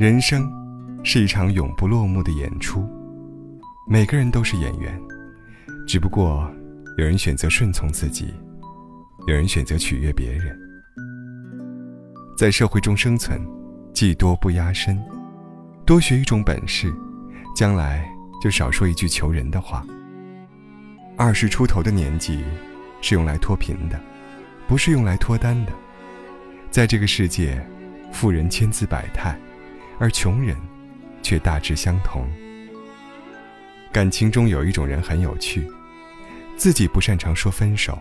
人生是一场永不落幕的演出，每个人都是演员，只不过有人选择顺从自己，有人选择取悦别人。在社会中生存，技多不压身，多学一种本事，将来就少说一句求人的话。二十出头的年纪，是用来脱贫的，不是用来脱单的。在这个世界，富人千姿百态，而穷人却大致相同。感情中有一种人很有趣，自己不擅长说分手，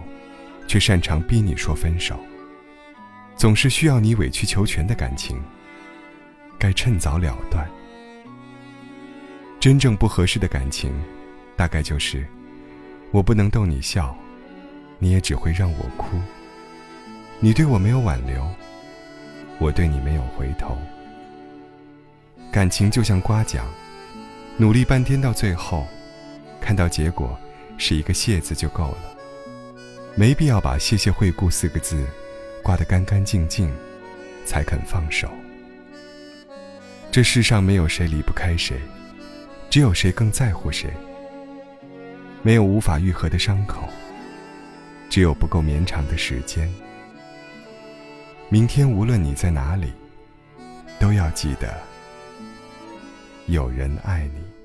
却擅长逼你说分手。总是需要你委曲求全的感情，该趁早了断。真正不合适的感情，大概就是。我不能逗你笑，你也只会让我哭。你对我没有挽留，我对你没有回头。感情就像刮奖，努力半天到最后，看到结果是一个谢字就够了，没必要把“谢谢惠顾”四个字刮得干干净净，才肯放手。这世上没有谁离不开谁，只有谁更在乎谁。没有无法愈合的伤口，只有不够绵长的时间。明天无论你在哪里，都要记得，有人爱你。